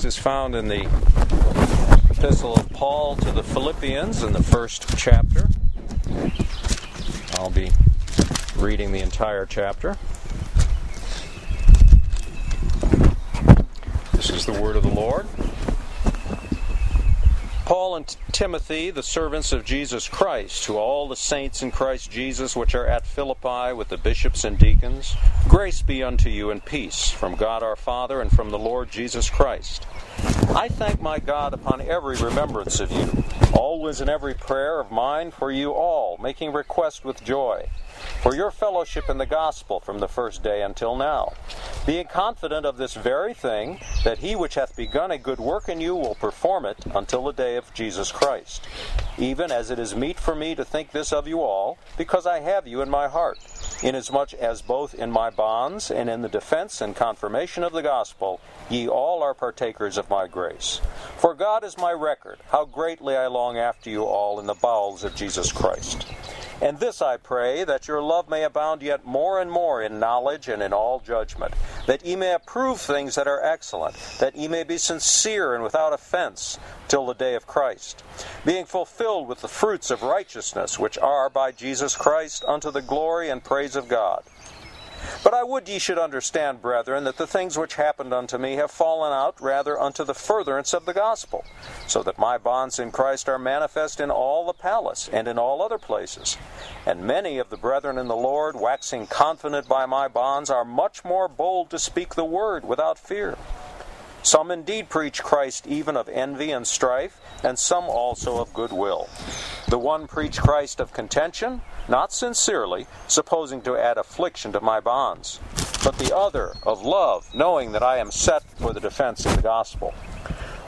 text is found in the Epistle of Paul to the Philippians in the first chapter. I'll be reading the entire chapter. This is the word of the Lord. Paul and Timothy, the servants of Jesus Christ, to all the saints in Christ Jesus which are at Philippi with the bishops and deacons, grace be unto you and peace from God our Father and from the Lord Jesus Christ. I thank my God upon every remembrance of you, always in every prayer of mine for you all, making request with joy for your fellowship in the gospel from the first day until now, being confident of this very thing, that he which hath begun a good work in you will perform it until the day of Jesus Christ. Even as it is meet for me to think this of you all, because I have you in my heart, inasmuch as both in my bonds and in the defense and confirmation of the gospel, ye all are partakers of my grace. For God is my record, how greatly I long after you all in the bowels of Jesus Christ. And this I pray, that your love may abound yet more and more in knowledge and in all judgment, that ye may approve things that are excellent, that ye may be sincere and without offense till the day of Christ, being fulfilled with the fruits of righteousness, which are by Jesus Christ unto the glory and praise of God. But I would ye should understand, brethren, that the things which happened unto me have fallen out rather unto the furtherance of the gospel, so that my bonds in Christ are manifest in all the palace and in all other places. And many of the brethren in the Lord, waxing confident by my bonds, are much more bold to speak the word without fear. Some indeed preach Christ even of envy and strife, and some also of goodwill. The one preach Christ of contention, not sincerely, supposing to add affliction to my bonds, but the other of love, knowing that I am set for the defense of the gospel.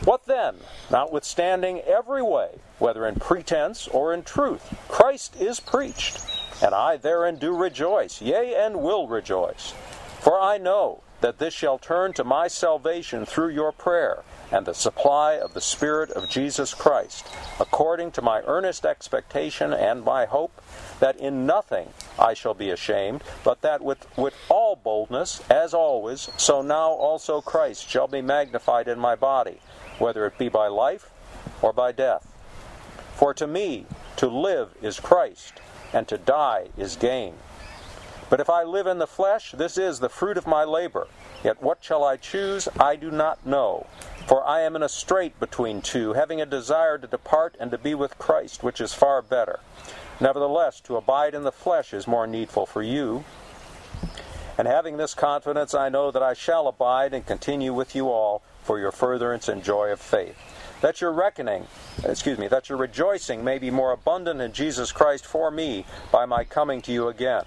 What then? Notwithstanding every way, whether in pretense or in truth, Christ is preached, and I therein do rejoice, yea, and will rejoice. For I know that this shall turn to my salvation through your prayer and the supply of the Spirit of Jesus Christ, according to my earnest expectation and my hope, that in nothing I shall be ashamed, but that with, with all boldness, as always, so now also Christ shall be magnified in my body, whether it be by life or by death. For to me, to live is Christ, and to die is gain. But if I live in the flesh, this is the fruit of my labor. Yet what shall I choose? I do not know. For I am in a strait between two, having a desire to depart and to be with Christ, which is far better. Nevertheless, to abide in the flesh is more needful for you. And having this confidence, I know that I shall abide and continue with you all for your furtherance and joy of faith. That your reckoning, excuse me, that your rejoicing may be more abundant in Jesus Christ for me by my coming to you again.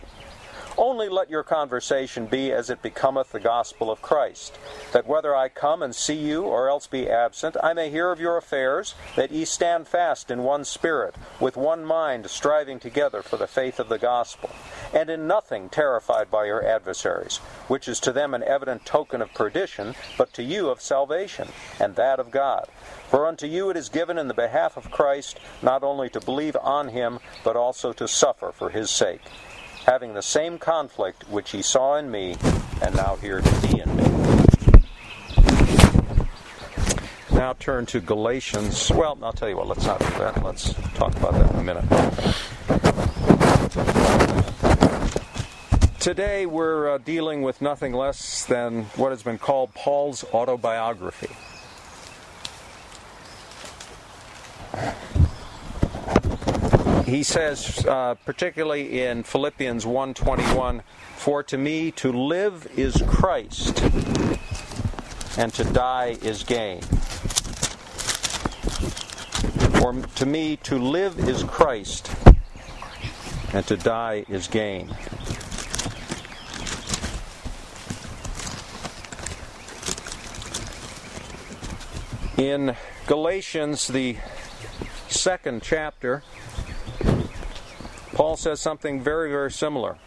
Only let your conversation be as it becometh the gospel of Christ, that whether I come and see you or else be absent, I may hear of your affairs, that ye stand fast in one spirit, with one mind, striving together for the faith of the gospel, and in nothing terrified by your adversaries, which is to them an evident token of perdition, but to you of salvation, and that of God. For unto you it is given in the behalf of Christ not only to believe on him, but also to suffer for his sake having the same conflict which he saw in me and now hear to be in me. Now turn to Galatians. Well, I'll tell you what, let's not do that. Let's talk about that in a minute. Today we're uh, dealing with nothing less than what has been called Paul's autobiography. He says, uh, particularly in Philippians 1:21, "For to me to live is Christ, and to die is gain." For to me to live is Christ, and to die is gain. In Galatians, the second chapter, Paul says something very, very similar.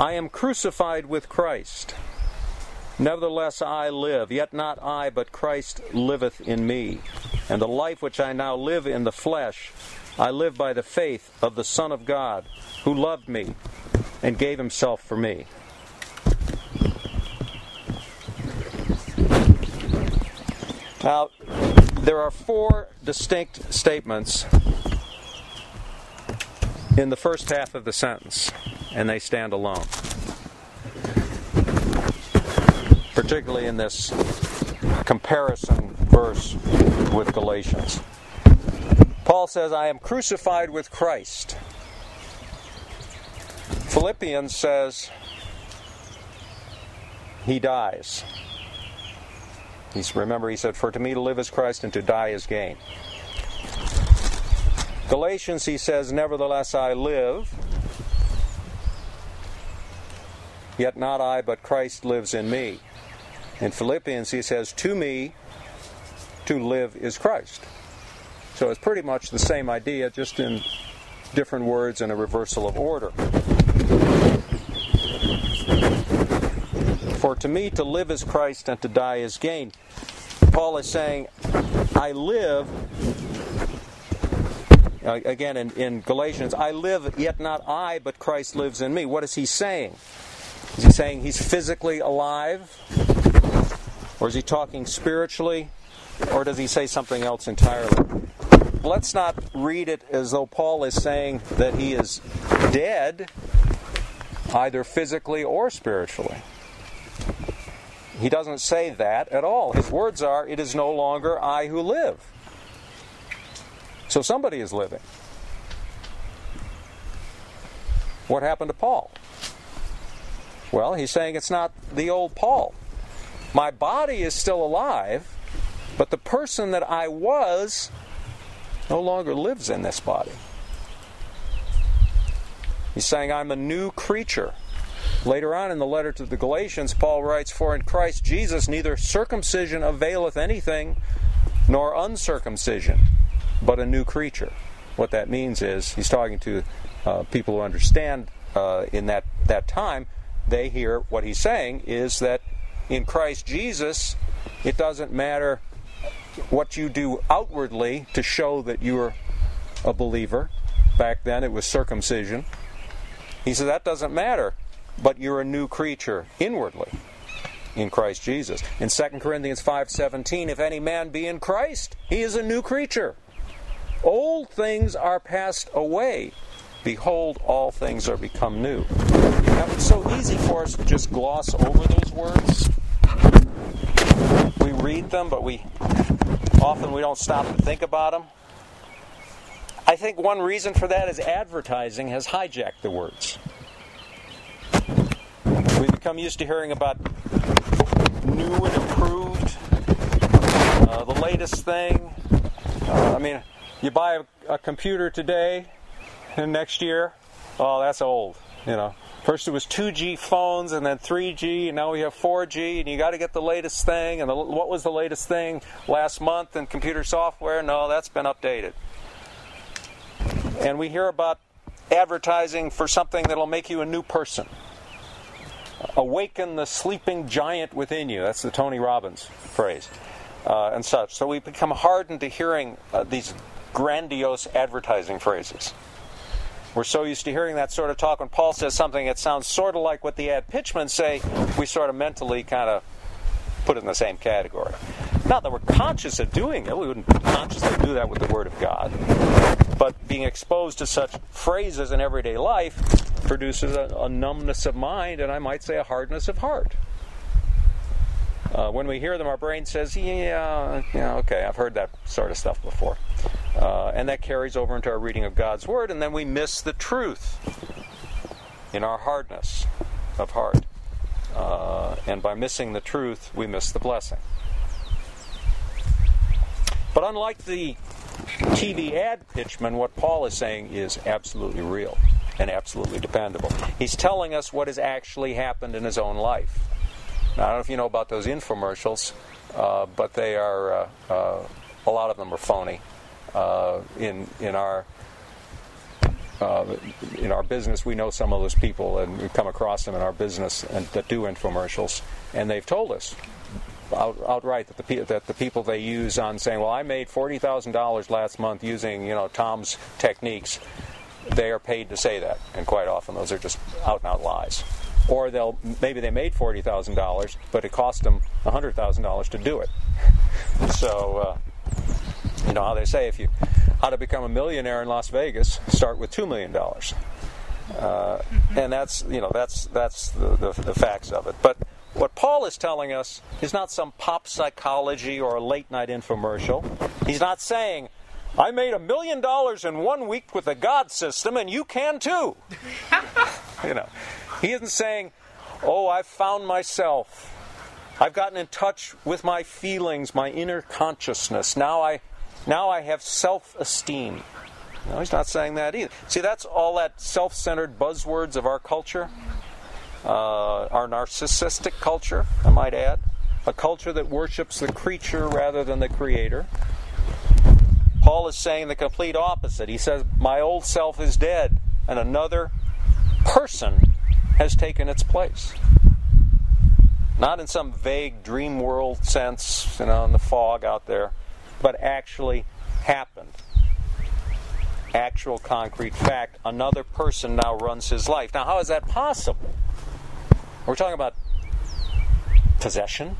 I am crucified with Christ. Nevertheless, I live, yet not I, but Christ liveth in me. And the life which I now live in the flesh, I live by the faith of the Son of God, who loved me and gave himself for me. Now, there are four distinct statements in the first half of the sentence, and they stand alone. Particularly in this comparison verse with Galatians. Paul says, I am crucified with Christ. Philippians says, He dies. He's, remember, he said, For to me to live is Christ and to die is gain. Galatians, he says, Nevertheless I live, yet not I, but Christ lives in me. In Philippians, he says, To me, to live is Christ. So it's pretty much the same idea, just in different words and a reversal of order. For to me, to live is Christ and to die is gain. Paul is saying, I live, uh, again in, in Galatians, I live, yet not I, but Christ lives in me. What is he saying? Is he saying he's physically alive? Or is he talking spiritually? Or does he say something else entirely? Let's not read it as though Paul is saying that he is dead, either physically or spiritually. He doesn't say that at all. His words are, It is no longer I who live. So somebody is living. What happened to Paul? Well, he's saying it's not the old Paul. My body is still alive, but the person that I was no longer lives in this body. He's saying I'm a new creature. Later on in the letter to the Galatians, Paul writes, For in Christ Jesus neither circumcision availeth anything, nor uncircumcision, but a new creature. What that means is, he's talking to uh, people who understand uh, in that, that time, they hear what he's saying is that in Christ Jesus, it doesn't matter what you do outwardly to show that you're a believer. Back then it was circumcision. He said that doesn't matter but you're a new creature inwardly in Christ Jesus. In 2 Corinthians 5:17, if any man be in Christ, he is a new creature. Old things are passed away. Behold, all things are become new. Now, it's so easy for us to just gloss over those words. We read them, but we often we don't stop to think about them. I think one reason for that is advertising has hijacked the words. We've become used to hearing about new and improved, uh, the latest thing. Uh, I mean, you buy a, a, computer today, and next year, oh, that's old. You know, first it was 2G phones, and then 3G, and now we have 4G, and you got to get the latest thing. And the, what was the latest thing last month in computer software? No, that's been updated. And we hear about advertising for something that'll make you a new person awaken the sleeping giant within you. That's the Tony Robbins phrase, uh, and such. So we become hardened to hearing uh, these grandiose advertising phrases. We're so used to hearing that sort of talk. When Paul says something that sounds sort of like what the ad pitchmen say, we sort of mentally kind of put it in the same category. Not that we're conscious of doing it, we wouldn't consciously do that with the Word of God. But being exposed to such phrases in everyday life produces a, a numbness of mind and I might say a hardness of heart. Uh, when we hear them, our brain says, yeah, yeah, okay, I've heard that sort of stuff before. Uh, and that carries over into our reading of God's Word, and then we miss the truth in our hardness of heart. Uh, and by missing the truth, we miss the blessing. But unlike the TV ad pitchman, what Paul is saying is absolutely real and absolutely dependable. He's telling us what has actually happened in his own life. Now, I don't know if you know about those infomercials, uh, but they are, uh, uh, a lot of them are phony. Uh, in, in our uh, in our business, we know some of those people, and we come across them in our business and, that do infomercials, and they've told us out, outright that the that the people they use on saying, "Well, I made forty thousand dollars last month using you know Tom's techniques," they are paid to say that, and quite often those are just out and out lies. or they'll maybe they made forty thousand dollars, but it cost them hundred thousand dollars to do it. So, uh, you know how they say if you how to become a millionaire in Las Vegas, start with two million dollars, uh, and that's you know that's that's the, the, the facts of it. But what Paul is telling us is not some pop psychology or a late night infomercial. He's not saying, I made a million dollars in one week with the God system and you can too. you know, he isn't saying, Oh, I've found myself. I've gotten in touch with my feelings, my inner consciousness. Now I now I have self-esteem. No, he's not saying that either. See, that's all that self-centered buzzwords of our culture uh, our narcissistic culture, I might add, a culture that worships the creature rather than the creator. Paul is saying the complete opposite. He says, My old self is dead, and another person has taken its place. Not in some vague dream world sense, you know, in the fog out there, but actually happened. Actual concrete fact. Another person now runs his life. Now, how is that possible? We're talking about possession,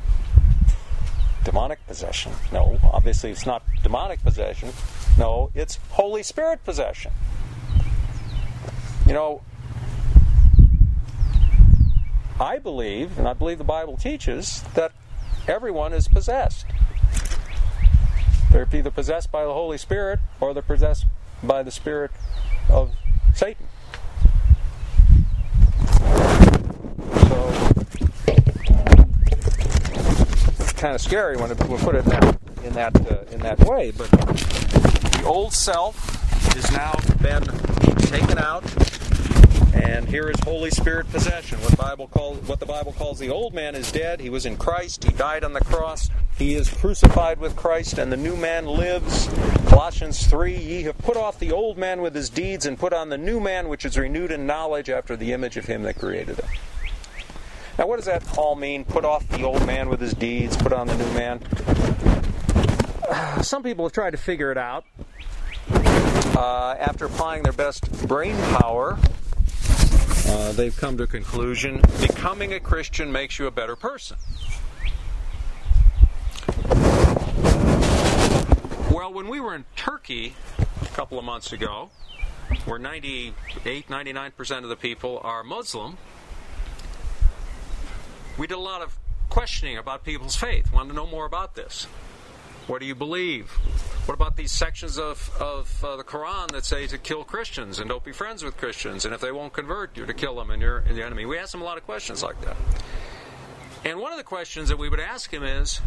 demonic possession. No, obviously it's not demonic possession. No, it's Holy Spirit possession. You know, I believe, and I believe the Bible teaches, that everyone is possessed. They're either possessed by the Holy Spirit or they're possessed by the spirit of Satan. So, it's kind of scary when we put it in that in that, uh, in that way. But the old self has now been here is Holy Spirit possession. What Bible calls what the Bible calls the old man is dead. He was in Christ. He died on the cross. He is crucified with Christ, and the new man lives. Colossians 3 Ye have put off the old man with his deeds, and put on the new man, which is renewed in knowledge after the image of him that created him. Now, what does that all mean? Put off the old man with his deeds, put on the new man. Some people have tried to figure it out. Uh, after applying their best brain power, uh, they've come to a conclusion becoming a Christian makes you a better person. Well, when we were in Turkey a couple of months ago, where 98, 99% of the people are Muslim, we did a lot of questioning about people's faith, wanted to know more about this. What do you believe? What about these sections of, of uh, the Quran that say to kill Christians and don't be friends with Christians, and if they won't convert, you're to kill them and you're the enemy? We asked him a lot of questions like that. And one of the questions that we would ask him is,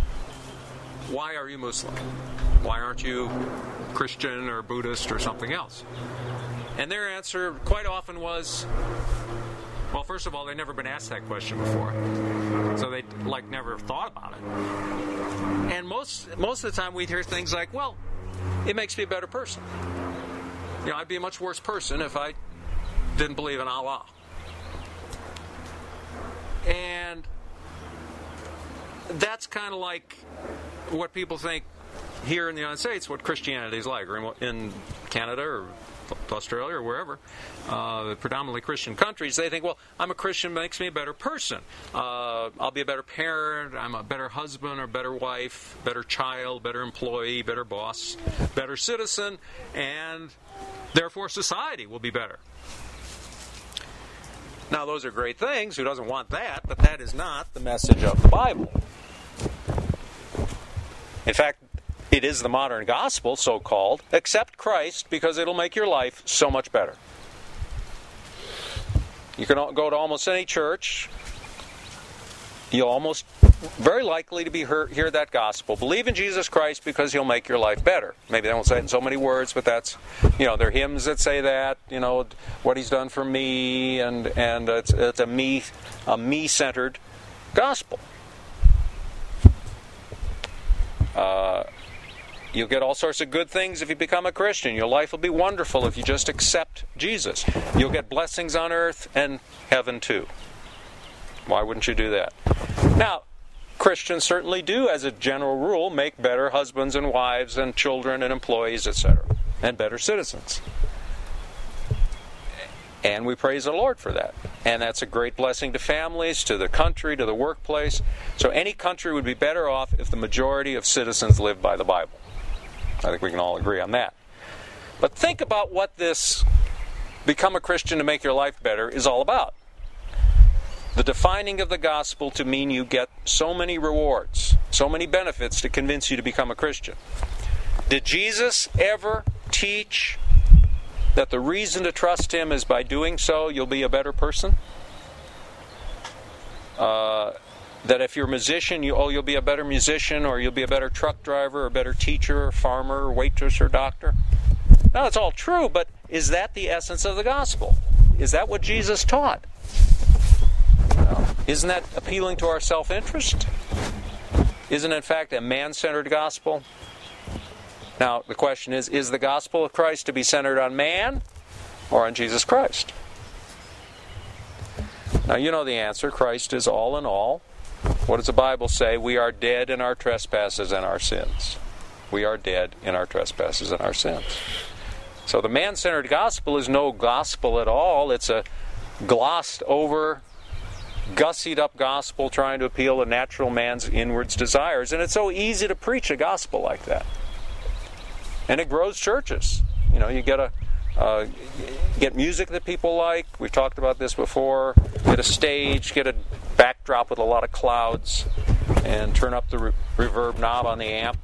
why are you Muslim? Why aren't you Christian or Buddhist or something else? And their answer quite often was, well, first of all, they've never been asked that question before, so they like never thought about it. And most most of the time, we'd hear things like, "Well, it makes me a better person." You know, I'd be a much worse person if I didn't believe in Allah. And that's kind of like what people think here in the United States what Christianity is like, or in Canada or Australia or wherever, uh, predominantly Christian countries, they think, well, I'm a Christian makes me a better person. Uh, I'll be a better parent, I'm a better husband or better wife, better child, better employee, better boss, better citizen, and therefore society will be better. Now, those are great things. Who doesn't want that? But that is not the message of the Bible. In fact, it is the modern gospel, so called. Accept Christ because it'll make your life so much better. You can go to almost any church. You'll almost very likely to be heard, hear that gospel. Believe in Jesus Christ because he'll make your life better. Maybe they won't say it in so many words, but that's you know there are hymns that say that you know what he's done for me, and and it's, it's a me a me centered gospel. Uh, You'll get all sorts of good things if you become a Christian. Your life will be wonderful if you just accept Jesus. You'll get blessings on earth and heaven too. Why wouldn't you do that? Now, Christians certainly do, as a general rule, make better husbands and wives and children and employees, etc., and better citizens. And we praise the Lord for that. and that's a great blessing to families, to the country, to the workplace. So any country would be better off if the majority of citizens lived by the Bible. I think we can all agree on that. But think about what this become a Christian to make your life better is all about. The defining of the gospel to mean you get so many rewards, so many benefits to convince you to become a Christian. Did Jesus ever teach that the reason to trust Him is by doing so you'll be a better person? Uh, that if you're a musician, you, oh, you'll be a better musician, or you'll be a better truck driver, or a better teacher, or farmer, or waitress, or doctor? Now, it's all true, but is that the essence of the gospel? Is that what Jesus taught? Isn't that appealing to our self interest? Isn't, in fact, a man centered gospel? Now, the question is is the gospel of Christ to be centered on man or on Jesus Christ? Now, you know the answer. Christ is all in all. What does the Bible say? We are dead in our trespasses and our sins. We are dead in our trespasses and our sins. So the man centered gospel is no gospel at all. It's a glossed over, gussied up gospel trying to appeal to natural man's inwards desires. And it's so easy to preach a gospel like that and it grows churches. You know, you get a uh, get music that people like. We've talked about this before. Get a stage, get a backdrop with a lot of clouds, and turn up the re- reverb knob on the amp,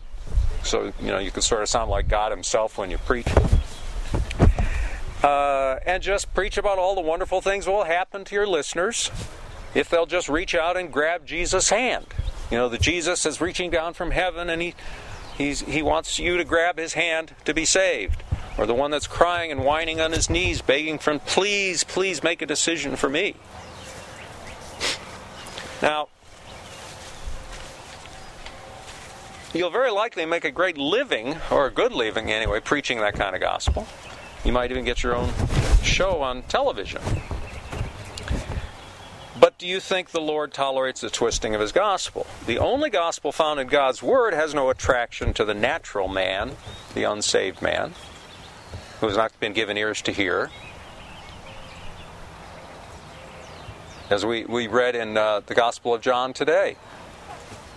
so you know you can sort of sound like God Himself when you preach. Uh, and just preach about all the wonderful things that will happen to your listeners if they'll just reach out and grab Jesus' hand. You know, the Jesus is reaching down from heaven and he He's, he wants you to grab his hand to be saved. Or the one that's crying and whining on his knees, begging for him, please, please make a decision for me. Now, you'll very likely make a great living, or a good living anyway, preaching that kind of gospel. You might even get your own show on television. But do you think the Lord tolerates the twisting of his gospel? The only gospel found in God's word has no attraction to the natural man, the unsaved man, who has not been given ears to hear. As we, we read in uh, the Gospel of John today,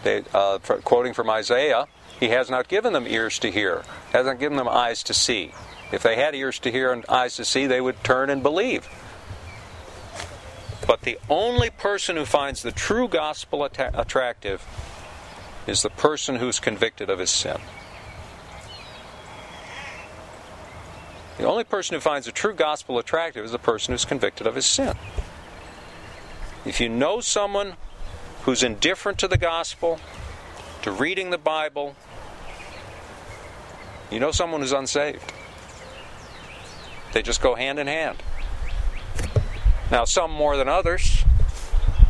they, uh, for, quoting from Isaiah, he has not given them ears to hear, has not given them eyes to see. If they had ears to hear and eyes to see, they would turn and believe. But the only person who finds the true gospel att- attractive is the person who's convicted of his sin. The only person who finds the true gospel attractive is the person who's convicted of his sin. If you know someone who's indifferent to the gospel, to reading the Bible, you know someone who's unsaved. They just go hand in hand. Now, some more than others.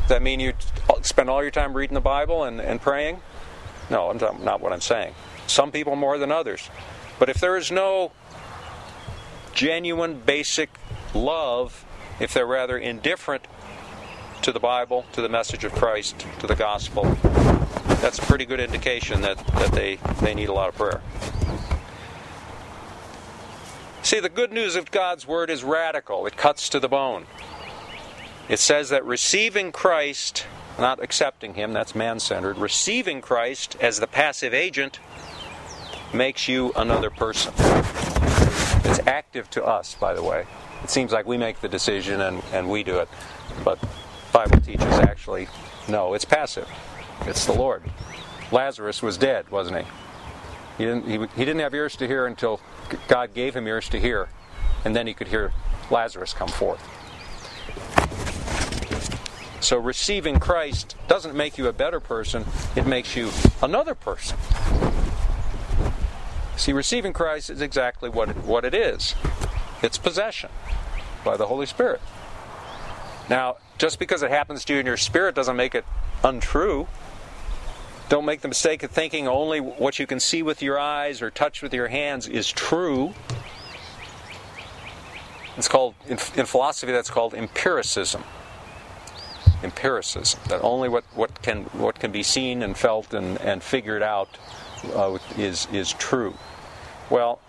Does that mean you spend all your time reading the Bible and, and praying? No, that's not what I'm saying. Some people more than others. But if there is no genuine, basic love, if they're rather indifferent to the Bible, to the message of Christ, to the gospel, that's a pretty good indication that, that they, they need a lot of prayer. See, the good news of God's Word is radical, it cuts to the bone. It says that receiving Christ, not accepting Him, that's man centered, receiving Christ as the passive agent makes you another person. It's active to us, by the way. It seems like we make the decision and, and we do it, but Bible teaches actually no, it's passive. It's the Lord. Lazarus was dead, wasn't he? He didn't, he, he didn't have ears to hear until God gave him ears to hear, and then he could hear Lazarus come forth. So receiving Christ doesn't make you a better person, it makes you another person. See, receiving Christ is exactly what it, what it is it's possession by the Holy Spirit. Now, just because it happens to you in your spirit doesn't make it untrue. Don't make the mistake of thinking only what you can see with your eyes or touch with your hands is true. It's called, in, in philosophy, that's called empiricism empiricism, that only what, what, can, what can be seen and felt and, and figured out uh, is, is true. Well,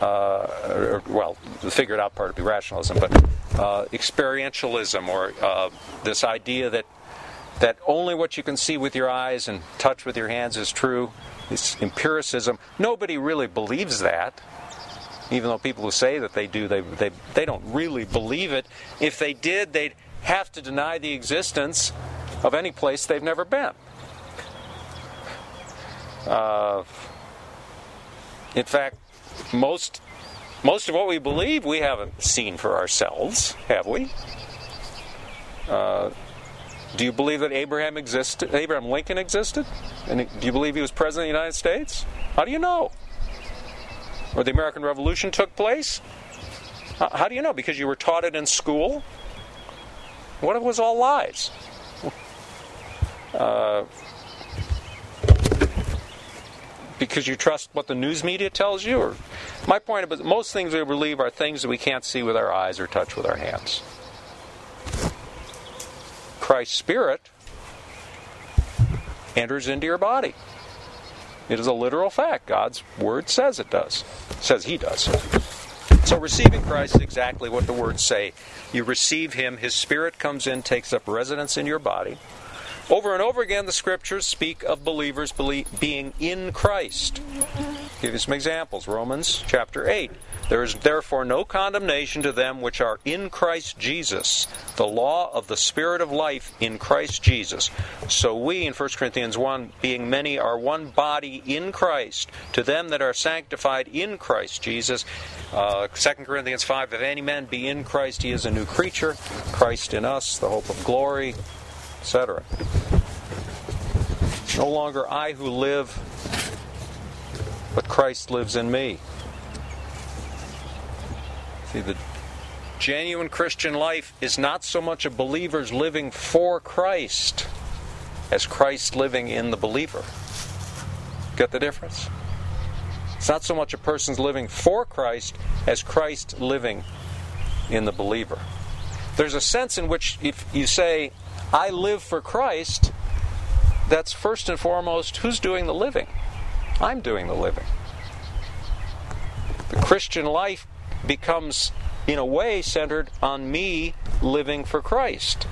uh, well, the figured out part would be rationalism, but uh, experientialism or uh, this idea that that only what you can see with your eyes and touch with your hands is true. It's empiricism. Nobody really believes that. Even though people who say that they do, they, they, they don't really believe it. If they did, they'd have to deny the existence of any place they've never been. Uh, in fact, most most of what we believe we haven't seen for ourselves, have we? Uh, do you believe that Abraham existed? Abraham Lincoln existed? And do you believe he was president of the United States? How do you know? Or the American Revolution took place? How do you know? Because you were taught it in school? What if it was all lies? Uh, because you trust what the news media tells you? Or my point is, most things we believe are things that we can't see with our eyes or touch with our hands. Christ's Spirit enters into your body. It is a literal fact. God's Word says it does. Says He does. So receiving Christ is exactly what the words say. You receive Him, His Spirit comes in, takes up residence in your body. Over and over again, the scriptures speak of believers being in Christ. give you some examples. Romans chapter 8. There is therefore no condemnation to them which are in Christ Jesus, the law of the Spirit of life in Christ Jesus. So we, in 1 Corinthians 1, being many, are one body in Christ, to them that are sanctified in Christ Jesus. Uh, 2 Corinthians 5, if any man be in Christ, he is a new creature. Christ in us, the hope of glory etc. No longer I who live, but Christ lives in me. See, the genuine Christian life is not so much a believer's living for Christ as Christ living in the believer. Get the difference? It's not so much a person's living for Christ as Christ living in the believer. There's a sense in which if you say, I live for Christ, that's first and foremost who's doing the living? I'm doing the living. The Christian life becomes, in a way, centered on me living for Christ.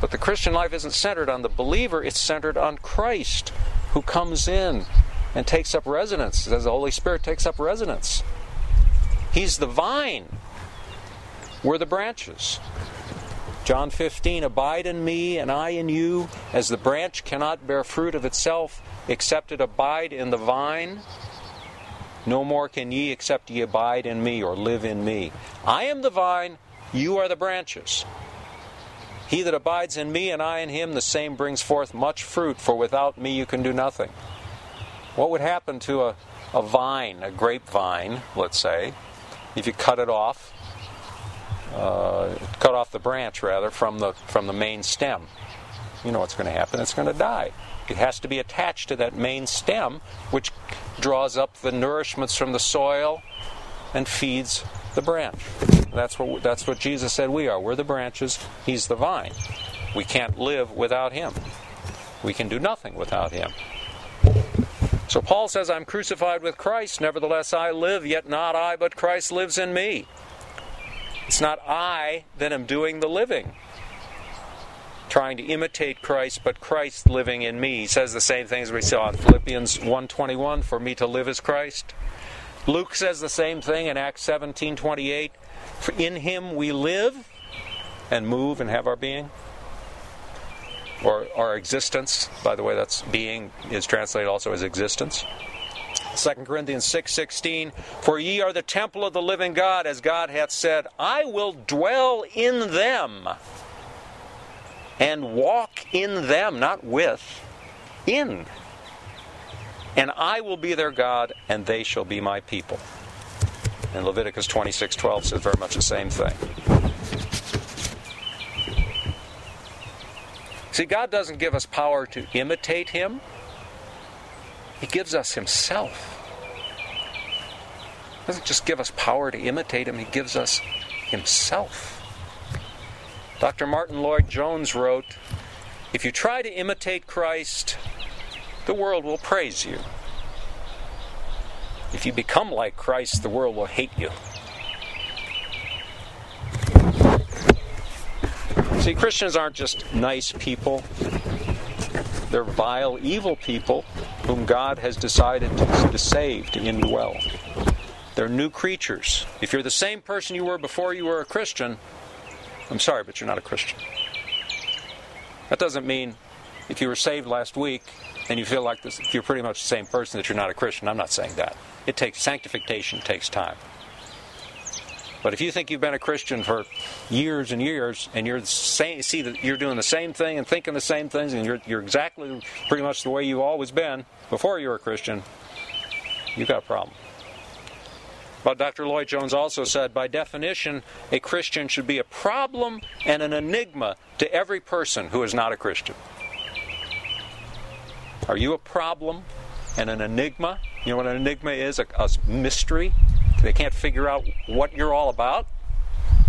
But the Christian life isn't centered on the believer, it's centered on Christ who comes in and takes up residence, as the Holy Spirit takes up residence. He's the vine, we're the branches. John 15, Abide in me, and I in you, as the branch cannot bear fruit of itself, except it abide in the vine. No more can ye except ye abide in me or live in me. I am the vine, you are the branches. He that abides in me and I in him, the same brings forth much fruit, for without me you can do nothing. What would happen to a, a vine, a grapevine, let's say, if you cut it off? Uh, cut off the branch rather from the from the main stem. You know what's going to happen? It's going to die. It has to be attached to that main stem, which draws up the nourishments from the soil and feeds the branch. That's what that's what Jesus said we are. We're the branches. He's the vine. We can't live without him. We can do nothing without him. So Paul says, I'm crucified with Christ, nevertheless I live, yet not I, but Christ lives in me. It's not I that am doing the living, trying to imitate Christ, but Christ living in me. He says the same things we saw in Philippians 1:21, for me to live is Christ. Luke says the same thing in Acts 17:28, for in him we live and move and have our being. Or our existence, by the way, that's being is translated also as existence. 2 Corinthians 6:16 For ye are the temple of the living God as God hath said I will dwell in them and walk in them not with in and I will be their God and they shall be my people. And Leviticus 26:12 says very much the same thing. See, God doesn't give us power to imitate Him. He gives us Himself. He doesn't just give us power to imitate Him, He gives us Himself. Dr. Martyn Lloyd-Jones wrote If you try to imitate Christ, the world will praise you. If you become like Christ, the world will hate you. See, Christians aren't just nice people, they're vile, evil people whom God has decided to, save, to indwell. They're new creatures. If you're the same person you were before you were a Christian, I'm sorry, but you're not a Christian. That doesn't mean if you were saved last week and you feel like this, you're pretty much the same person that you're not a Christian. I'm not saying that. It takes sanctification takes time. But if you think you've been a Christian for years and years, and you're same, see that you're doing the same thing and thinking the same things, and you're, you're exactly pretty much the way you've always been before you were a Christian, you've got a problem. But Dr. Lloyd Jones also said, by definition, a Christian should be a problem and an enigma to every person who is not a Christian. Are you a problem and an enigma? You know what an enigma is? A, a mystery. They can't figure out what you're all about,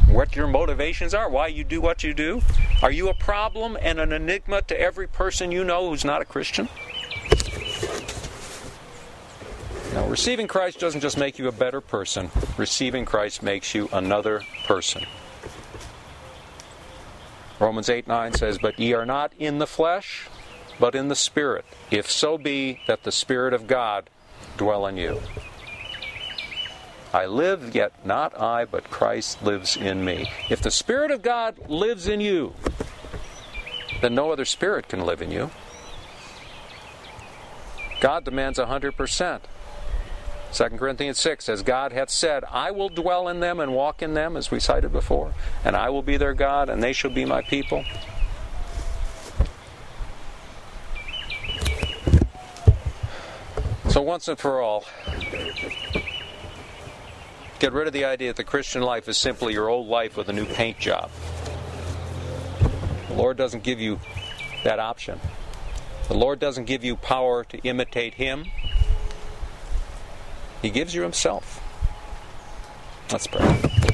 what your motivations are, why you do what you do. Are you a problem and an enigma to every person you know who's not a Christian? Now, receiving Christ doesn't just make you a better person, receiving Christ makes you another person. Romans 8 9 says, But ye are not in the flesh, but in the Spirit, if so be that the Spirit of God dwell in you. I live, yet not I, but Christ lives in me. If the Spirit of God lives in you, then no other spirit can live in you. God demands 100%. 2 Corinthians 6 says, God hath said, I will dwell in them and walk in them, as we cited before, and I will be their God, and they shall be my people. So, once and for all, get rid of the idea that the Christian life is simply your old life with a new paint job. The Lord doesn't give you that option. The Lord doesn't give you power to imitate Him. He gives you Himself. Let's pray.